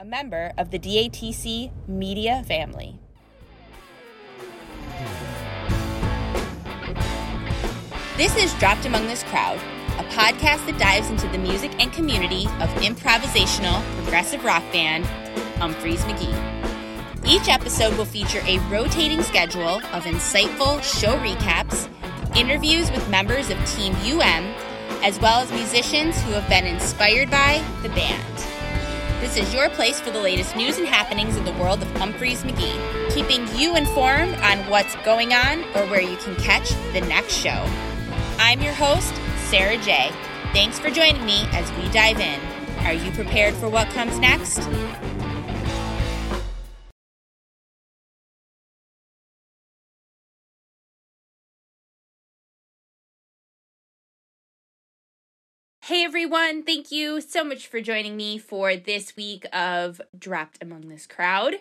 a member of the DATC media family. This is Dropped Among This Crowd, a podcast that dives into the music and community of improvisational progressive rock band Umphrey's McGee. Each episode will feature a rotating schedule of insightful show recaps, interviews with members of Team UM, as well as musicians who have been inspired by the band. This is your place for the latest news and happenings in the world of Umphrey's McGee, keeping you informed on what's going on or where you can catch the next show. I'm your host, Sarah J. Thanks for joining me as we dive in. Are you prepared for what comes next? Hey everyone, thank you so much for joining me for this week of Dropped Among This Crowd.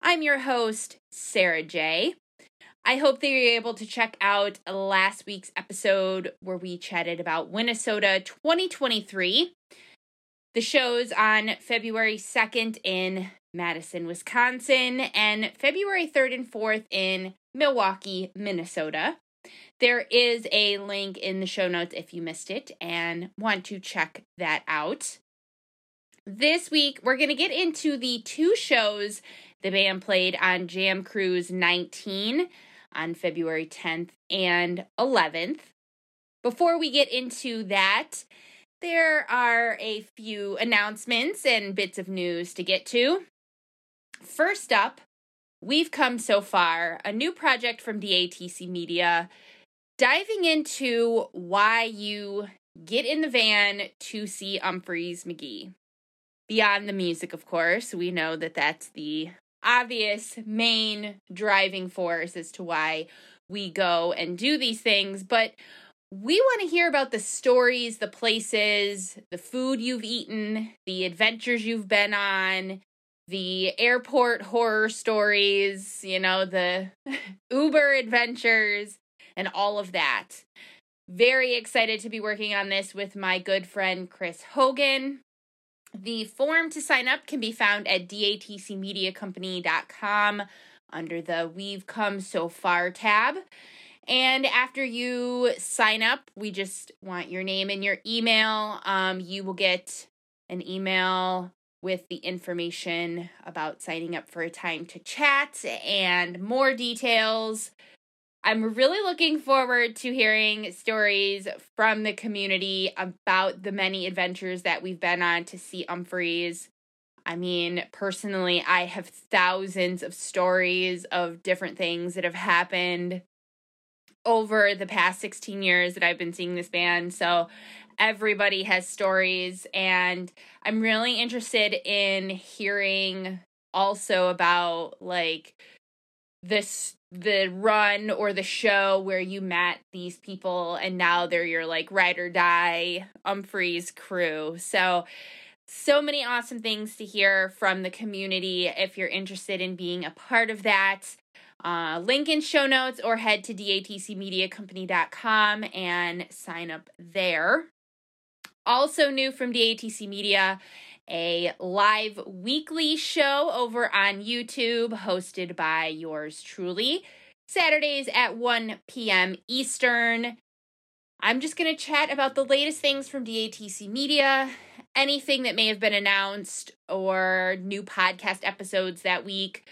I'm your host, Sarah J. I hope that you're able to check out last week's episode where we chatted about Winnesota 2023. The show's on February 2nd in Madison, Wisconsin, and February 3rd and 4th in Milwaukee, Minnesota. There is a link in the show notes if you missed it and want to check that out. This week, we're going to get into the two shows the band played on Jam Cruise 19 on February 10th and 11th. Before we get into that, there are a few announcements and bits of news to get to. First up, we've come so far, a new project from DATC Media diving into why you get in the van to see Umphrey's McGee. Beyond the music, of course, we know that that's the obvious main driving force as to why we go and do these things, but we want to hear about the stories, the places, the food you've eaten, the adventures you've been on, the airport horror stories, you know, the Uber adventures, and all of that. Very excited to be working on this with my good friend Chris Hogan. The form to sign up can be found at datcmediacompany.com under the We've Come So Far tab. And after you sign up, we just want your name and your email. Um, you will get an email with the information about signing up for a time to chat and more details. I'm really looking forward to hearing stories from the community about the many adventures that we've been on to see Umphrey's. I mean, personally, I have thousands of stories of different things that have happened over the past 16 years that I've been seeing this band. So everybody has stories, and I'm really interested in hearing also about like this the run or the show where you met these people and now they're your like ride or die Umphrey's crew. So so many awesome things to hear from the community if you're interested in being a part of that. Uh, link in show notes or head to datcmediacompany.com and sign up there. Also, new from DATC Media a live weekly show over on YouTube hosted by yours truly. Saturdays at 1 p.m. Eastern. I'm just going to chat about the latest things from DATC Media, anything that may have been announced, or new podcast episodes that week.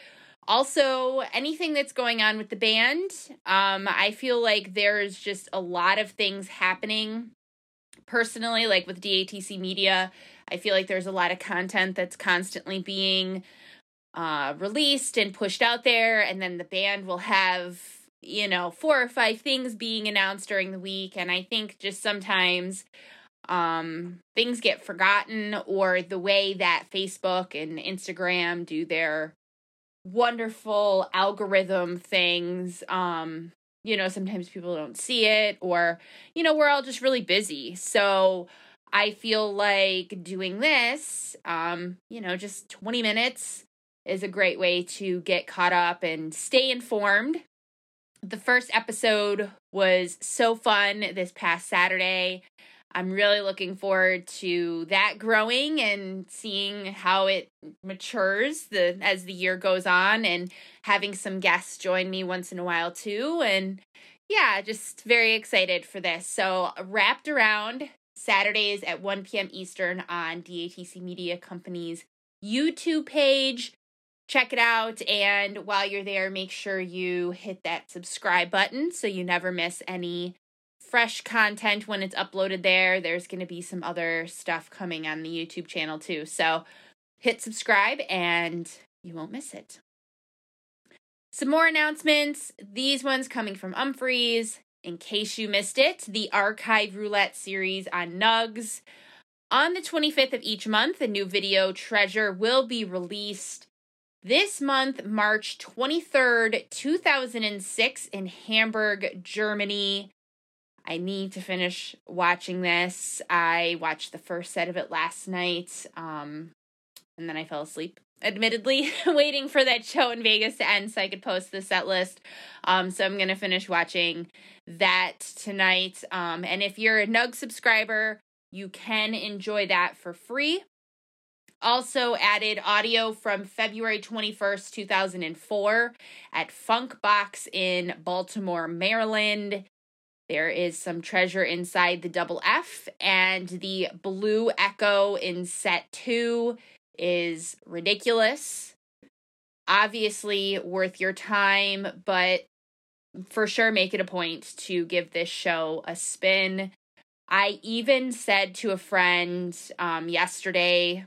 Also, anything that's going on with the band. Um, I feel like there's just a lot of things happening personally, like with DATC Media I feel like there's a lot of content that's constantly being uh, released and pushed out there, and then the band will have you know four or five things being announced during the week, and I think just sometimes um things get forgotten or the way that Facebook and Instagram do their wonderful algorithm things um you know sometimes people don't see it or you know we're all just really busy. So I feel like doing this, um, you know, just 20 minutes is a great way to get caught up and stay informed. The first episode was so fun this past Saturday. I'm really looking forward to that growing and seeing how it matures the as the year goes on and having some guests join me once in a while too and yeah, just very excited for this. So, wrapped around Saturdays at 1 p.m. Eastern on DATC Media Company's YouTube page. Check it out. And while you're there, make sure you hit that subscribe button so you never miss any fresh content when it's uploaded there. There's going to be some other stuff coming on the YouTube channel too. So hit subscribe and you won't miss it. Some more announcements. These ones coming from Umphreys. In case you missed it, the Archive Roulette series on Nugs. On the 25th of each month, a new video, Treasure, will be released. This month, March 23rd, 2006, in Hamburg, Germany. I need to finish watching this. I watched the first set of it last night, um, and then I fell asleep. Admittedly, waiting for that show in Vegas to end so I could post the set list. Um, so I'm gonna finish watching that tonight. Um, and if you're a Nug subscriber, you can enjoy that for free. Also added audio from February 21st, 2004 at Funkbox in Baltimore, Maryland. There is some treasure inside the double F, and the blue echo in set two is ridiculous. Obviously, worth your time, but for sure make it a point to give this show a spin. I even said to a friend um, yesterday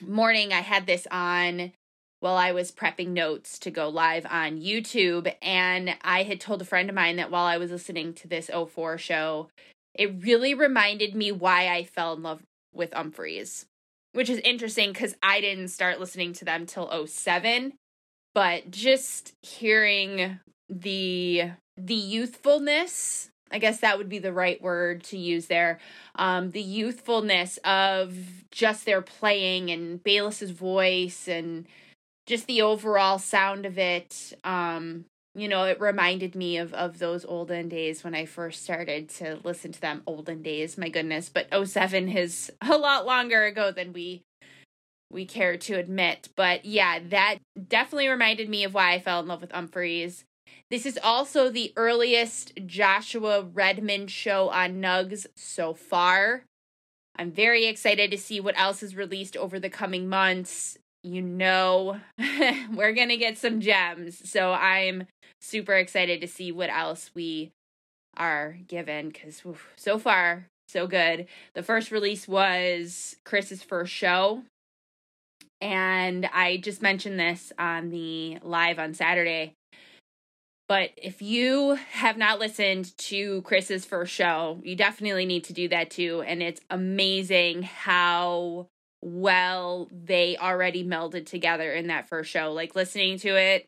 morning, I had this on while I was prepping notes to go live on YouTube. And I had told a friend of mine that while I was listening to this 04 show, it really reminded me why I fell in love with Umphreys, which is interesting because I didn't start listening to them till 07. But just hearing the the youthfulness I guess that would be the right word to use there. Um, the youthfulness of just their playing and Bayliss's voice and just the overall sound of it um you know it reminded me of of those olden days when i first started to listen to them. Olden days my goodness. But 07 is a lot longer ago than we we care to admit. But yeah that definitely reminded me of why i fell in love with umphreys this is also the earliest Joshua Redman show on nugs so far. I'm very excited to see what else is released over the coming months. You know we're going to get some gems. So I'm super excited to see what else we are given because so far, so good. The first release was Chris's first show. And I just mentioned this on the live on Saturday. But if you have not listened to Chris's first show, you definitely need to do that too. And it's amazing how well they already melded together in that first show. Like listening to it,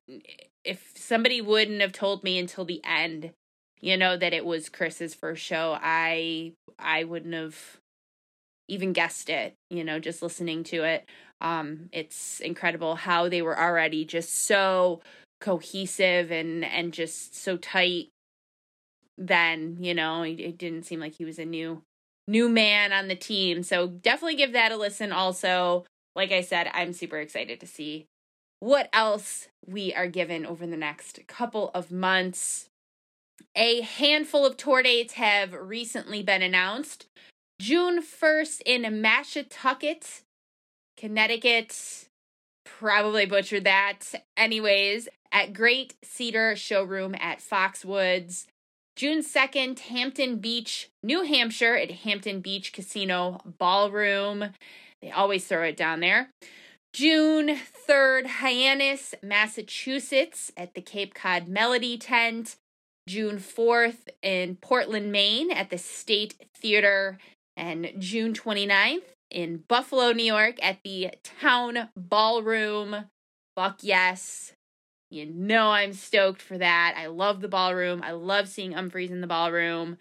if somebody wouldn't have told me until the end, you know, that it was Chris's first show, I I wouldn't have even guessed it, you know, just listening to it. Um it's incredible how they were already just so cohesive and and just so tight then, you know, it didn't seem like he was a new new man on the team. So definitely give that a listen also. Like I said, I'm super excited to see what else we are given over the next couple of months. A handful of tour dates have recently been announced. June 1st in Mashantucket, Connecticut. Probably butchered that. Anyways, at Great Cedar Showroom at Foxwoods. June 2nd, Hampton Beach, New Hampshire at Hampton Beach Casino Ballroom. They always throw it down there. June 3rd, Hyannis, Massachusetts at the Cape Cod Melody Tent. June 4th in Portland, Maine at the State Theater. And June 29th in Buffalo, New York at the Town Ballroom. Fuck yes. You know I'm stoked for that. I love the ballroom. I love seeing Umphreys in the ballroom.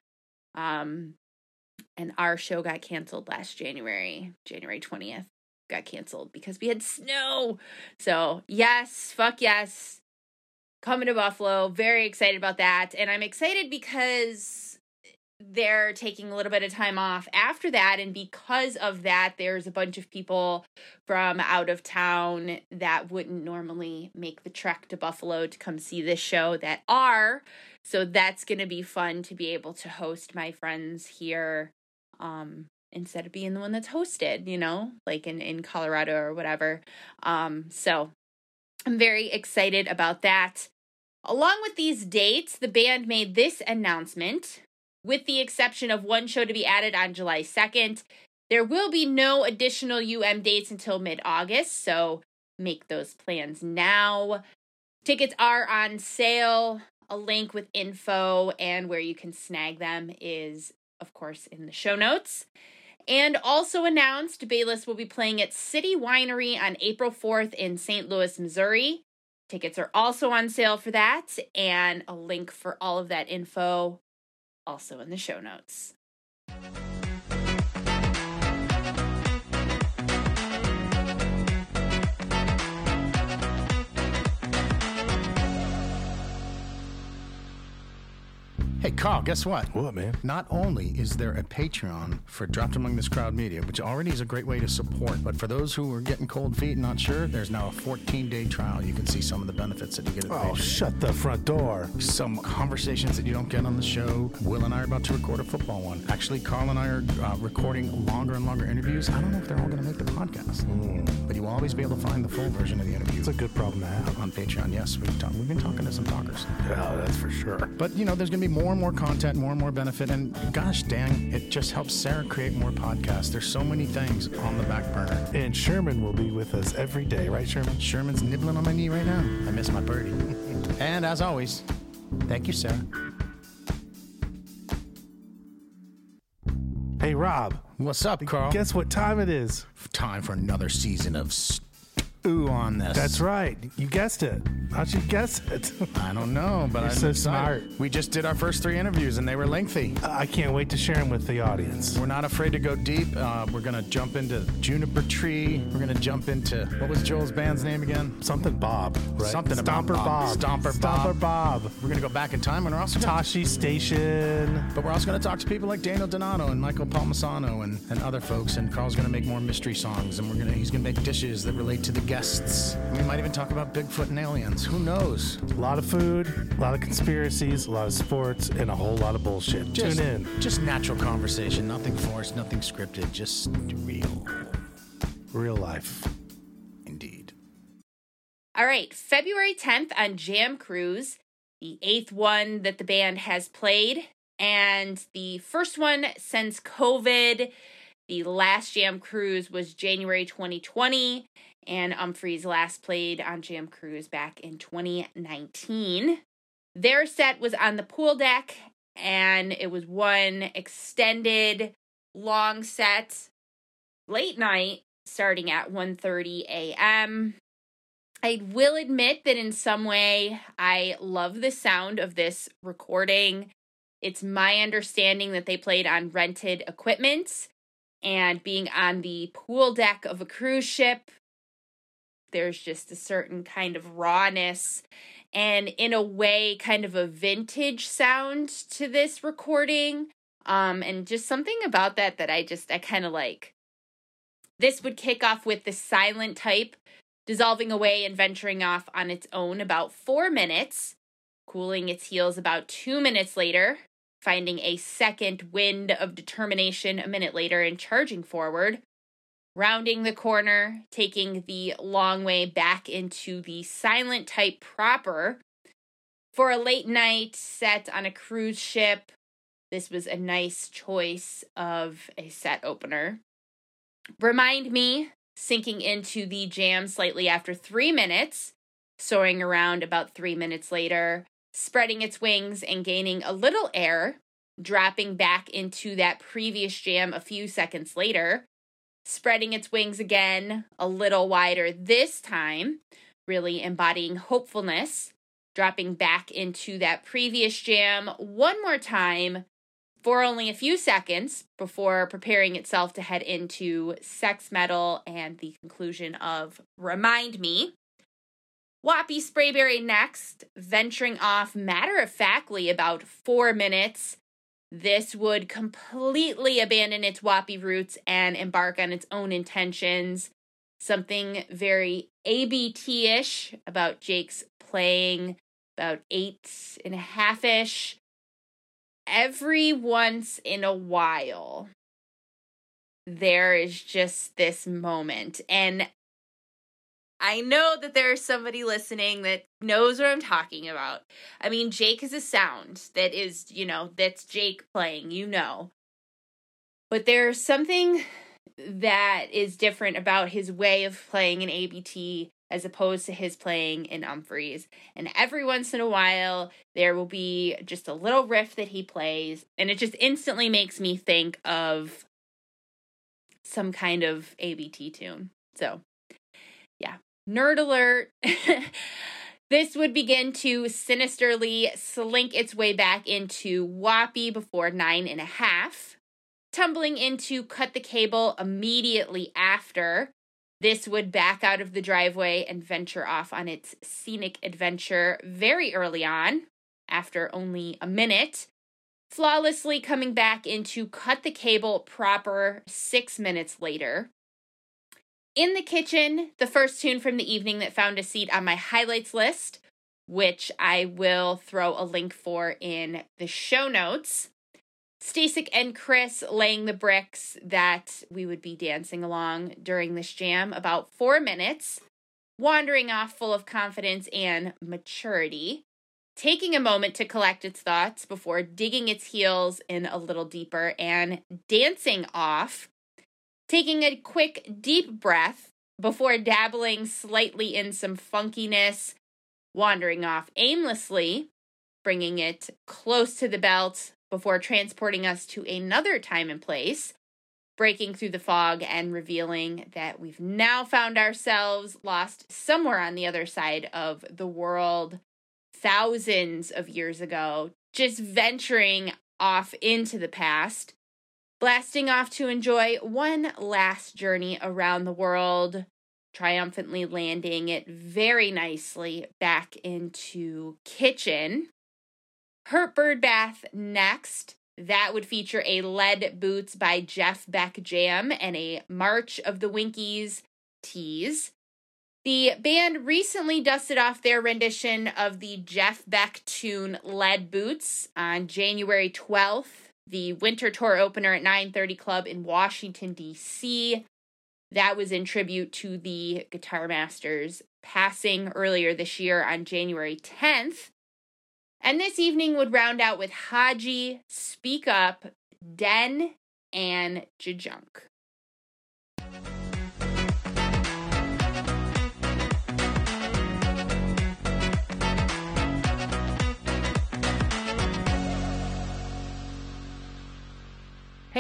Um, and our show got canceled last January, January 20th. Got canceled because we had snow. So, yes, fuck yes. Coming to Buffalo. Very excited about that. And I'm excited because they're taking a little bit of time off after that. And because of that, there's a bunch of people from out of town that wouldn't normally make the trek to Buffalo to come see this show that are. So that's going to be fun to be able to host my friends here um, instead of being the one that's hosted, you know, like in, in Colorado or whatever. Um, so I'm very excited about that. Along with these dates, the band made this announcement with the exception of one show to be added on July 2nd. There will be no additional UM dates until mid August, so make those plans now. Tickets are on sale. A link with info and where you can snag them is, of course, in the show notes. And also announced, Bayliss will be playing at City Winery on April 4th in St. Louis, Missouri. Tickets are also on sale for that, and a link for all of that info also in the show notes. Hey, Carl, guess what? What, man? Not only is there a Patreon for Dropped Among This Crowd Media, which already is a great way to support, but for those who are getting cold feet and not sure, there's now a 14 day trial. You can see some of the benefits that you get at the Oh, Patreon. shut the front door. Some conversations that you don't get on the show. Will and I are about to record a football one. Actually, Carl and I are uh, recording longer and longer interviews. I don't know if they're all going to make the podcast, but you will always be able to find the full version of the interview It's a good problem to have. on Patreon. Yes, we've, we've been talking to some talkers. Yeah, that's for sure. But you know, there's going to be more and more content, more and more benefit, and gosh dang, it just helps Sarah create more podcasts. There's so many things on the back burner. And Sherman will be with us every day, right, Sherman? Sherman's nibbling on my knee right now. I miss my birdie. and as always, thank you, Sarah. Hey, Rob, What's up, Carl? guess what time it is? Time for another season of stew on this. That's right. You guessed it. How'd you guess it? I don't know, but You're I'm so excited. smart. We just did our first three interviews, and they were lengthy. I can't wait to share them with the audience. We're not afraid to go deep. Uh, we're gonna jump into Juniper Tree. We're gonna jump into what was Joel's band's name again? Something Bob, right? Something about Stomper Bob. Stomper Bob. Stomper Bob. We're gonna go back in time, and we're also Tashi Station. but we're also gonna talk to people like Daniel Donato and Michael Palmisano and, and other folks. And Carl's gonna make more mystery songs, and we're gonna he's gonna make dishes that relate to the guests. We might even talk about Bigfoot and aliens. Who knows? A lot of food, a lot of conspiracies, a lot of sports, and a whole lot of bullshit. Just, Tune in. Just natural conversation, nothing forced, nothing scripted, just real. Real life. Indeed. All right, February 10th on Jam Cruise, the eighth one that the band has played, and the first one since COVID. The last Jam Cruise was January 2020, and Umphreys last played on Jam Cruise back in 2019. Their set was on the pool deck, and it was one extended long set late night starting at 1:30 a.m. I will admit that in some way I love the sound of this recording. It's my understanding that they played on rented equipment and being on the pool deck of a cruise ship there's just a certain kind of rawness and in a way kind of a vintage sound to this recording um and just something about that that I just I kind of like. This would kick off with the silent type dissolving away and venturing off on its own about 4 minutes cooling its heels about 2 minutes later finding a second wind of determination a minute later and charging forward rounding the corner, taking the long way back into the silent type proper. For a late night set on a cruise ship, this was a nice choice of a set opener. Remind me, sinking into the jam slightly after three minutes, soaring around about three minutes later, spreading its wings and gaining a little air, dropping back into that previous jam a few seconds later spreading its wings again a little wider this time, really embodying hopefulness, dropping back into that previous jam one more time for only a few seconds before preparing itself to head into sex metal and the conclusion of Remind Me. Wappy Sprayberry next, venturing off matter of factly about four minutes this would completely abandon its Wappy roots and embark on its own intentions. Something very ABT ish about Jake's playing, about eight and a half ish. Every once in a while, there is just this moment. And I know that there's somebody listening that knows what I'm talking about. I mean, Jake is a sound that is, you know, that's Jake playing, you know. But there's something that is different about his way of playing an ABT as opposed to his playing in Umphrey's. And every once in a while, there will be just a little riff that he plays, and it just instantly makes me think of some kind of ABT tune. So, nerd alert. this would begin to sinisterly slink its way back into Wappy before nine and a half, tumbling into Cut the Cable immediately after. This would back out of the driveway and venture off on its scenic adventure very early on, after only a minute, flawlessly coming back into Cut the Cable proper six minutes later. In the Kitchen, the first tune from the evening that found a seat on my highlights list, which I will throw a link for in the show notes. Stasik and Chris laying the bricks that we would be dancing along during this jam about four minutes, wandering off full of confidence and maturity taking a moment to collect its thoughts before digging its heels in a little deeper and dancing off, taking a quick, deep breath before dabbling slightly in some funkiness, wandering off aimlessly, bringing it close to the belt before transporting us to another time and place. Breaking through the fog and revealing that we've now found ourselves lost somewhere on the other side of the world thousands of years ago, just venturing off into the past, blasting off to enjoy one last journey around the world, triumphantly landing it very nicely back into kitchen. Hurt Bird Bath next. That would feature a Lead Boots by Jeff Beck Jam and a March of the Winkies tease. The band recently dusted off their rendition of the Jeff Beck tune Lead Boots on January 12th, the winter tour opener at 930 Club in Washington, D.C. That was in tribute to the Guitar Masters passing earlier this year on January 10th. And this evening would round out with Haji, Speak Up, Den, and Jajunk.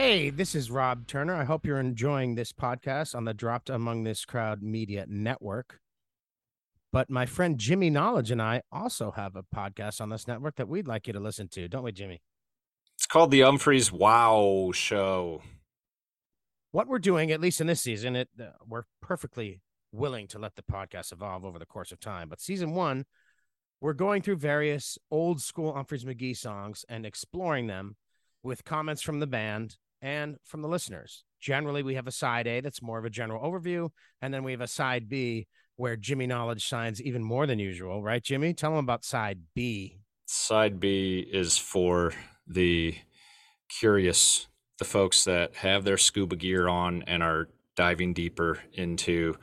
Hey, this is Rob Turner. I hope you're enjoying this podcast on the Dropped Among This Crowd Media Network. But my friend Jimmy Knowledge and I also have a podcast on this network that we'd like you to listen to, don't we, Jimmy? It's called the Umphrey's Wow Show. What we're doing, at least in this season, it uh, we're perfectly willing to let the podcast evolve over the course of time. But season one, we're going through various old school Umphrey's McGee songs and exploring them with comments from the band and from the listeners. Generally, we have a side A that's more of a general overview, and then we have a side B where Jimmy Knowledge shines even more than usual, right, Jimmy? Tell them about side B. Side B is for the curious, the folks that have their scuba gear on and are diving deeper into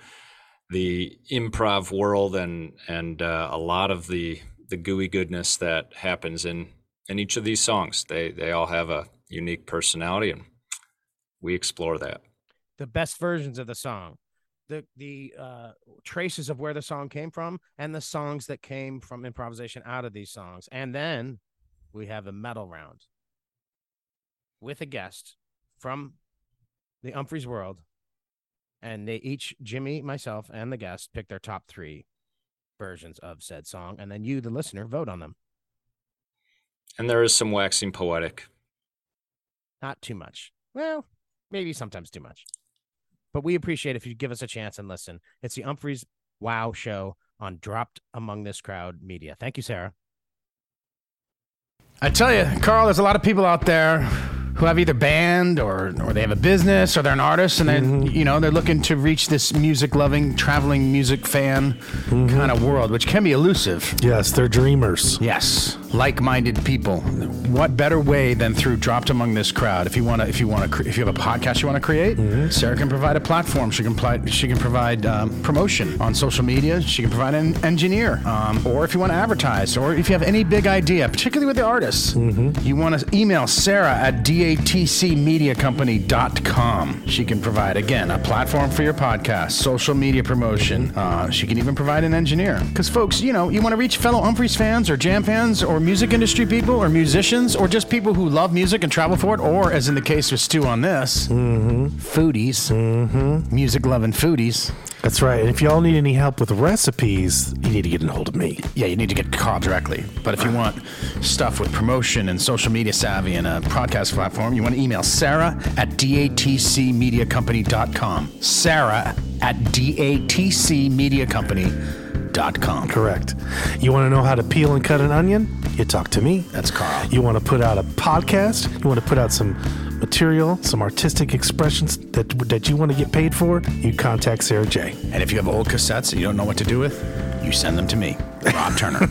the improv world and and uh, a lot of the the gooey goodness that happens in in each of these songs. They they all have a unique personality, and we explore that. The best versions of the song, the the uh, traces of where the song came from, and the songs that came from improvisation out of these songs, and then we have a medal round with a guest from the Umphrey's world, and they each Jimmy, myself, and the guest pick their top three versions of said song, and then you, the listener, vote on them. And there is some waxing poetic. Not too much. Well, maybe sometimes too much. But we appreciate if you give us a chance and listen. It's the Umphrey's Wow Show on Dropped Among This Crowd Media. Thank you, Sarah. I tell you, Carl, there's a lot of people out there who have either band or or they have a business or they're an artist and they mm-hmm. you know they're looking to reach this music loving traveling music fan mm-hmm. kind of world which can be elusive Yes, they're dreamers. yes like-minded people. What better way than through dropped among this crowd? If you want to if you want to if you have a podcast you want to create sarah can provide a platform. She can provide she can provide um, promotion on social media. She can provide an engineer um, or if you want to advertise or if you have any big idea particularly with the artists you want to email sarah at datcmediacompany.com she can provide again a platform for your podcast social media promotion. Uh, she can even provide an engineer. Because folks you know you want to reach fellow Umphreys fans or jam fans or music industry people or musicians or just people who love music and travel for it or as in the case with stew on this foodies music loving foodies That's right. And if y'all need any help with recipes, you need to get in hold of me. yeah, you need to get Carl directly. But if you want stuff with promotion and social media savvy and a podcast platform, you want to email Sarah at datcmediacompany.com. Sarah at datcmediacompany.com. Correct. You want to know how to peel and cut an onion? You talk to me. That's Carl. You want to put out a podcast? You want to put out some material, some artistic expressions that that you want to get paid for? You contact Sarah J. And if you have old cassettes that you don't know what to do with, you send them to me, Rob Turner.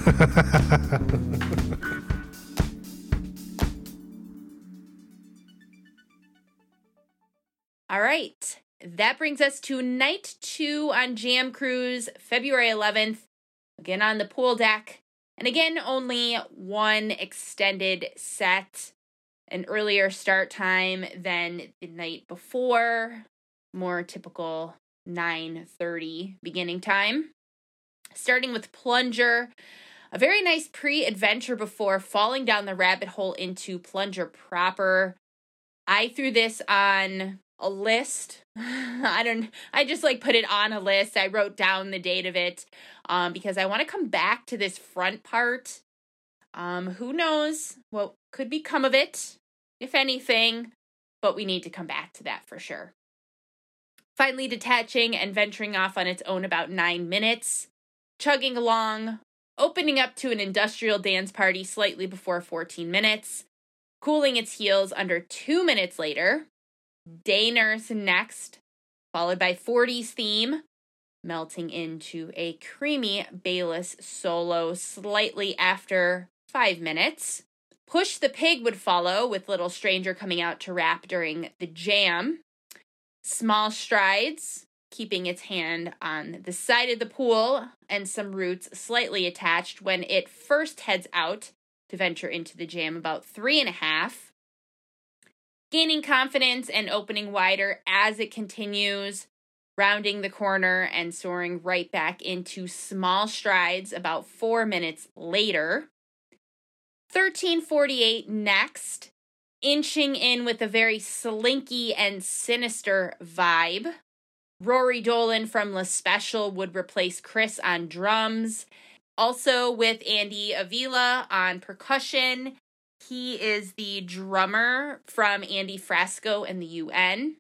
All right. That brings us to night two on Jam Cruise, February 11th. Again on the pool deck. And again, only one extended set. An earlier start time than the night before. More typical 9:30 beginning time. Starting with Plunger. A very nice pre-adventure before falling down the rabbit hole into Plunger proper. I threw this on a list. I don't I just like put it on a list. I wrote down the date of it um because I want to come back to this front part. Um who knows what could become of it if anything, but we need to come back to that for sure. Finally detaching and venturing off on its own about 9 minutes, chugging along, opening up to an industrial dance party slightly before 14 minutes, cooling its heels under 2 minutes later, Day Nurse next, followed by 40s theme, melting into a creamy Bayliss solo slightly after five minutes. Push the Pig would follow, with Little Stranger coming out to rap during the jam. Small Strides, keeping its hand on the side of the pool, and some roots slightly attached when it first heads out to venture into the jam about three and a half gaining confidence and opening wider as it continues, rounding the corner and soaring right back into small strides about four minutes later. 1348 next, inching in with a very slinky and sinister vibe. Rory Dolan from Lespecial would replace Chris on drums. Also with Andy Avila on percussion he is the drummer from Andy Frasco and the UN.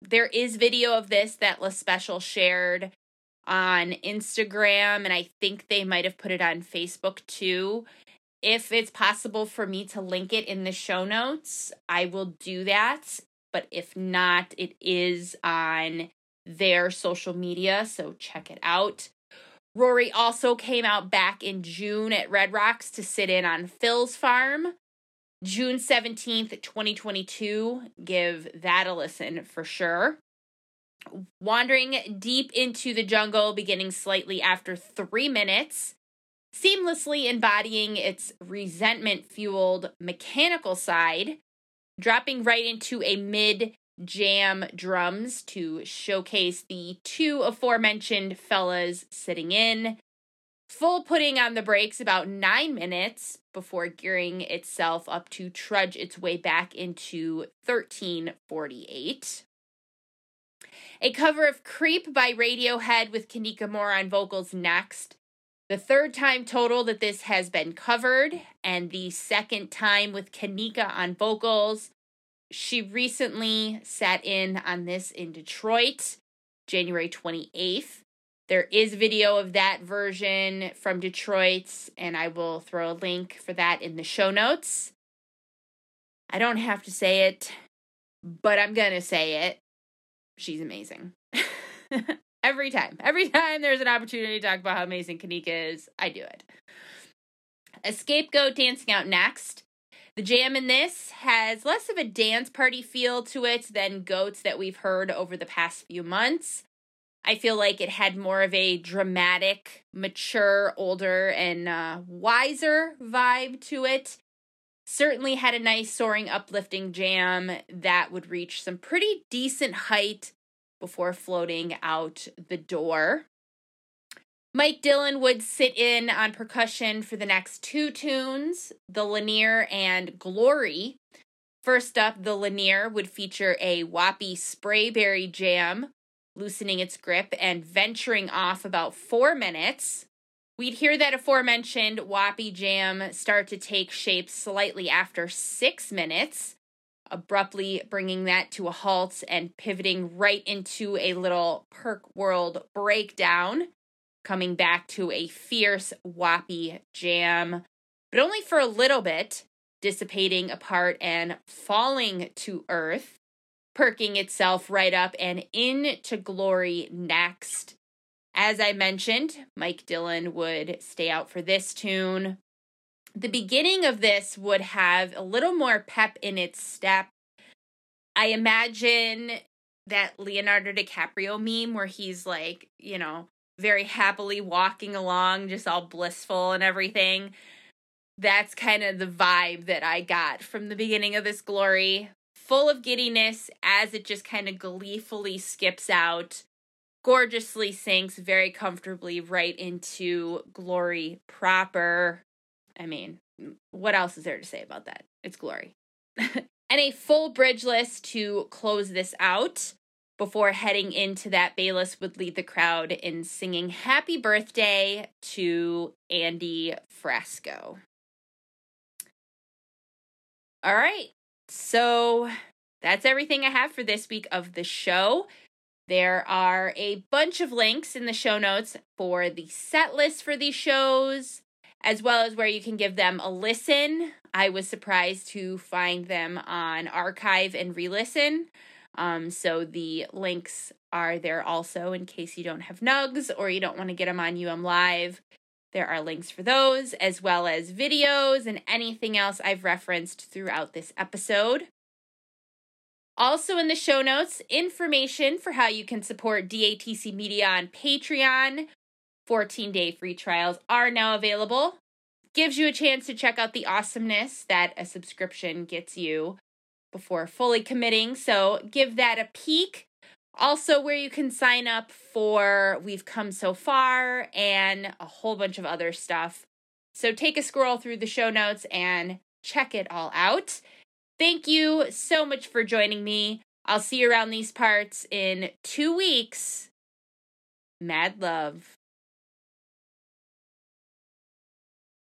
There is video of this that Lespecial shared on Instagram, and I think they might have put it on Facebook too. If it's possible for me to link it in the show notes, I will do that. But if not, it is on their social media, so check it out. Rory also came out back in June at Red Rocks to sit in on Phil's farm. June 17th, 2022. Give that a listen for sure. Wandering deep into the jungle, beginning slightly after three minutes, seamlessly embodying its resentment fueled mechanical side, dropping right into a mid jam drums to showcase the two aforementioned fellas sitting in. Full putting on the brakes about nine minutes before gearing itself up to trudge its way back into 1348. A cover of Creep by Radiohead with Kanika Moore on vocals next. The third time total that this has been covered, and the second time with Kanika on vocals. She recently sat in on this in Detroit, January 28th. There is video of that version from Detroit, and I will throw a link for that in the show notes. I don't have to say it, but I'm going to say it. She's amazing. every time. Every time there's an opportunity to talk about how amazing Kanika is, I do it. A scapegoat dancing out next. The jam in this has less of a dance party feel to it than goats that we've heard over the past few months. I feel like it had more of a dramatic, mature, older, and uh, wiser vibe to it. Certainly had a nice, soaring, uplifting jam that would reach some pretty decent height before floating out the door. Mike Dillon would sit in on percussion for the next two tunes, The Linear and Glory. First up, The Linear would feature a wappy sprayberry jam loosening its grip and venturing off about four minutes. We'd hear that aforementioned Wappy Jam start to take shape slightly after six minutes, abruptly bringing that to a halt and pivoting right into a little Perk World breakdown, coming back to a fierce Wappy Jam, but only for a little bit, dissipating apart and falling to earth perking itself right up and into glory next. As I mentioned, Mike Dillon would stay out for this tune. The beginning of this would have a little more pep in its step. I imagine that Leonardo DiCaprio meme where he's like, you know, very happily walking along, just all blissful and everything. That's kind of the vibe that I got from the beginning of this glory full of giddiness as it just kind of gleefully skips out, gorgeously sinks very comfortably right into glory proper. I mean, mm, what else is there to say about that? It's glory. and a full Bridgeless to close this out before heading into that Bayliss would lead the crowd in singing happy birthday to Andy Frasco. All right, so that's everything I have for this week of the show. There are a bunch of links in the show notes for the set list for these shows, as well as where you can give them a listen. I was surprised to find them on archive and Relisten. Um, so the links are there also in case you don't have nugs or you don't want to get them on UM Live. There are links for those, as well as videos and anything else I've referenced throughout this episode. Also, in the show notes, information for how you can support DATC Media on Patreon. 14 day free trials are now available. Gives you a chance to check out the awesomeness that a subscription gets you before fully committing. So, give that a peek. Also, where you can sign up for We've Come So Far and a whole bunch of other stuff. So take a scroll through the show notes and check it all out. Thank you so much for joining me. I'll see you around these parts in two weeks. Mad love.